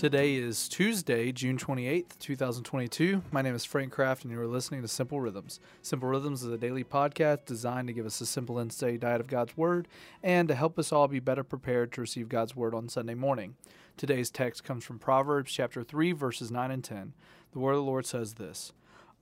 Today is Tuesday, June 28th, 2022. My name is Frank Kraft, and you are listening to Simple Rhythms. Simple Rhythms is a daily podcast designed to give us a simple and steady diet of God's Word and to help us all be better prepared to receive God's Word on Sunday morning. Today's text comes from Proverbs chapter 3, verses 9 and 10. The Word of the Lord says this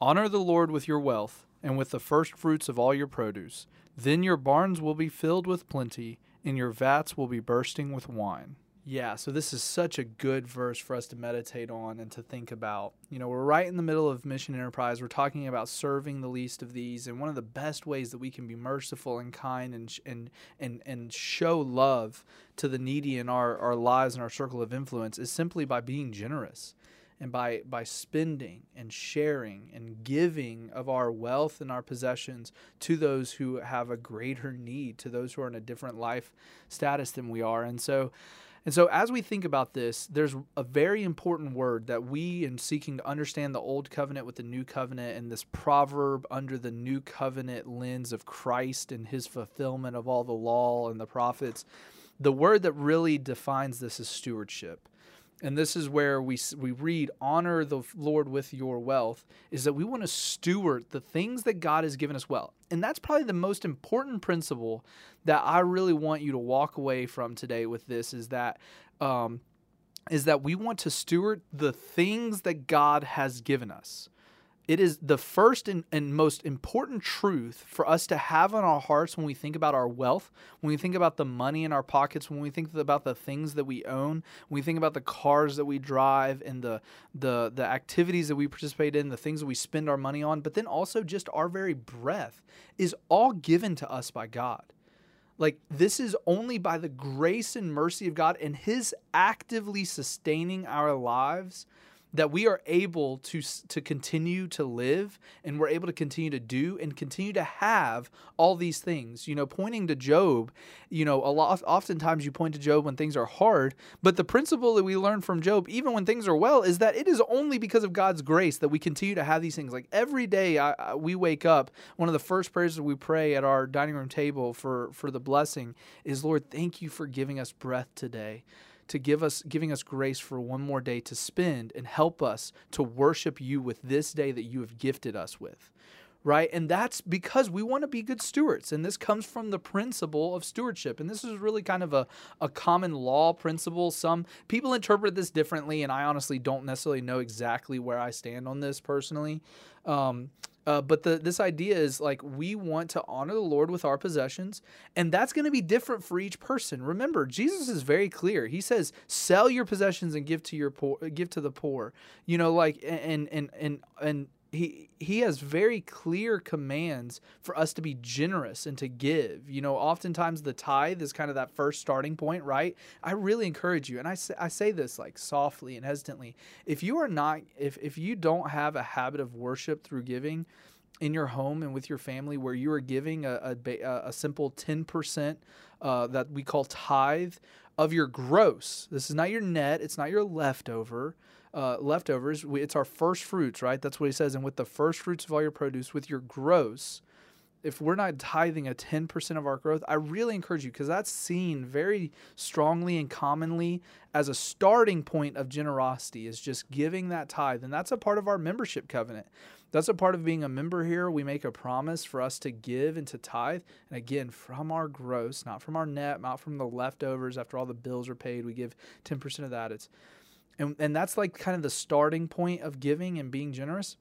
Honor the Lord with your wealth and with the first fruits of all your produce. Then your barns will be filled with plenty, and your vats will be bursting with wine. Yeah, so this is such a good verse for us to meditate on and to think about. You know, we're right in the middle of mission enterprise. We're talking about serving the least of these, and one of the best ways that we can be merciful and kind and and and and show love to the needy in our our lives and our circle of influence is simply by being generous and by by spending and sharing and giving of our wealth and our possessions to those who have a greater need, to those who are in a different life status than we are. And so and so, as we think about this, there's a very important word that we, in seeking to understand the old covenant with the new covenant and this proverb under the new covenant lens of Christ and his fulfillment of all the law and the prophets, the word that really defines this is stewardship and this is where we we read honor the lord with your wealth is that we want to steward the things that god has given us well. And that's probably the most important principle that i really want you to walk away from today with this is that um, is that we want to steward the things that god has given us it is the first and, and, most important truth for us to have on our hearts when we think about our wealth, when we think about the money in our pockets, when we think about the things that we own, when we think about the cars that we drive and the the the activities that we participate in, the things that we spend our money on, but then also just our very breath is all given to us by God. Like this is only by the grace and mercy of God and his actively sustaining our lives that we are able to to continue to live and we're able to continue to do and continue to have all these things. You know pointing to Job you know a lot oftentimes you point to Job when things are hard but the principle that we learn from Job even when things are well is that it is only because of god's grace that we continue to have these things. Like every day I, I, we wake up one of the first prayers that we pray at our dining room table for for the blessing is lord thank you for giving us breath today to give us giving us grace for one more day to spend and help us to worship you with this day that you have gifted us with right? And that's because we want to be good stewards. And this comes from the principle of stewardship. And this is really kind of a, a common law principle. Some people interpret this differently, and I honestly don't necessarily know exactly where I stand on this personally. Um, uh, but the, this idea is like we want to honor the Lord with our possessions, and that's going to be different for each person. Remember, Jesus is very clear. He says, "Sell your possessions and give to your poor, give to the poor." You know, like and and and and he he has very clear commands for us to be generous and to give. You know, oftentimes the tithe is kind of that first starting point, right? I really encourage you, and I say, I say this like softly and hesitantly. If you are not, if if you don't have a habit of worship through giving in your home and with your family, where you are giving a a, a simple ten percent uh, that we call tithe of your gross. This is not your net. It's not your leftover uh, leftovers. We, it's our first fruits, right? That's what he says. And with the first fruits of all your produce, with your gross, if we're not tithing a 10% of our growth, I really encourage you because that's seen very strongly and commonly as a starting point of generosity is just giving that tithe. And that's a part of our membership covenant. That's a part of being a member here. We make a promise for us to give and to tithe. And again, from our gross, not from our net, not from the leftovers after all the bills are paid, we give 10% of that. It's and, and that's like kind of the starting point of giving and being generous.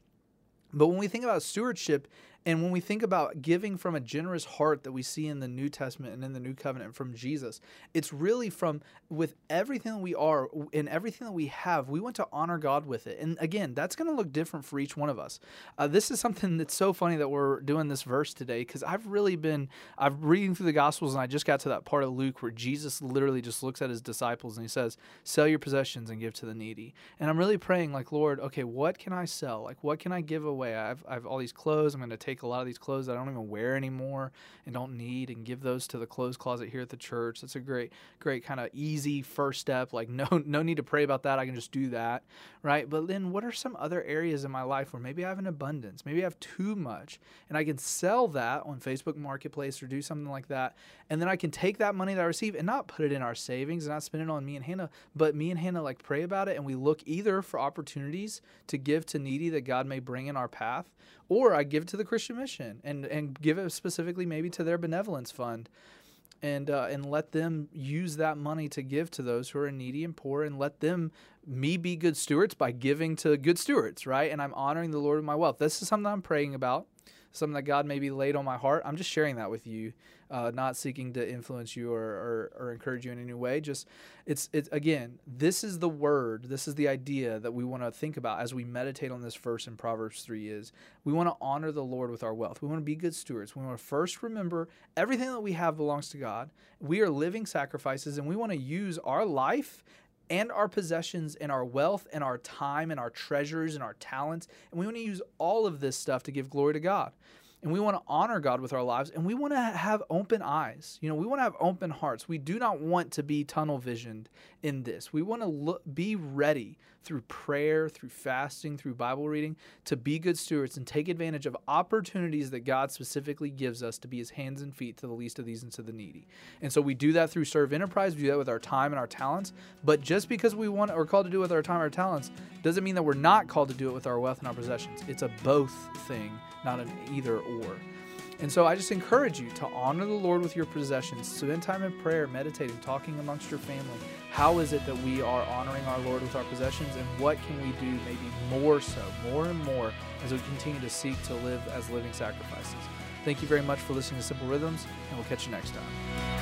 But when we think about stewardship, and when we think about giving from a generous heart that we see in the New Testament and in the New Covenant from Jesus, it's really from with everything that we are and everything that we have, we want to honor God with it. And again, that's going to look different for each one of us. Uh, this is something that's so funny that we're doing this verse today because I've really been, I've reading through the Gospels and I just got to that part of Luke where Jesus literally just looks at his disciples and he says, Sell your possessions and give to the needy. And I'm really praying, like, Lord, okay, what can I sell? Like, what can I give away? I've, I have all these clothes. I'm going to take take a lot of these clothes that I don't even wear anymore and don't need and give those to the clothes closet here at the church. That's a great, great kind of easy first step. Like no, no need to pray about that. I can just do that, right? But then what are some other areas in my life where maybe I have an abundance, maybe I have too much, and I can sell that on Facebook Marketplace or do something like that, and then I can take that money that I receive and not put it in our savings and not spend it on me and Hannah, but me and Hannah like pray about it and we look either for opportunities to give to needy that God may bring in our path, or I give to the Christian mission and and give it specifically maybe to their benevolence fund. And, uh, and let them use that money to give to those who are needy and poor, and let them me be good stewards by giving to good stewards, right? And I'm honoring the Lord with my wealth. This is something I'm praying about something that God maybe laid on my heart. I'm just sharing that with you, uh, not seeking to influence you or, or, or, encourage you in any way. Just it's it's again, this is the word, this is the idea that we want to think about as we meditate on this verse in Proverbs three. Is we want to honor the Lord with our wealth. We want to be good stewards. We want to first remember everything that we have belongs to God. We are living sacrifices, and we want to use our life and our possessions and our wealth and our time and our treasures and our talents. And we want to use all of this stuff to give glory to God. And we want to honor God with our lives and we want to have open eyes. You know, we want to have open hearts. We do not want to be tunnel visioned in this. We want to look, be ready through prayer, through fasting, through Bible reading to be good stewards and take advantage of opportunities that God specifically gives us to be his hands and feet to the least of these and to the needy. And so we do that through Serve Enterprise, we do that with our time and our talents. But just because we want or called to do it with our time and our talents doesn't mean that we're not called to do it with our wealth and our possessions. It's a both thing, not an either And so I just encourage you to honor the Lord with your possessions, spend time in prayer, meditating, talking amongst your family. How is it that we are honoring our Lord with our possessions, and what can we do maybe more so, more and more, as we continue to seek to live as living sacrifices? Thank you very much for listening to Simple Rhythms, and we'll catch you next time.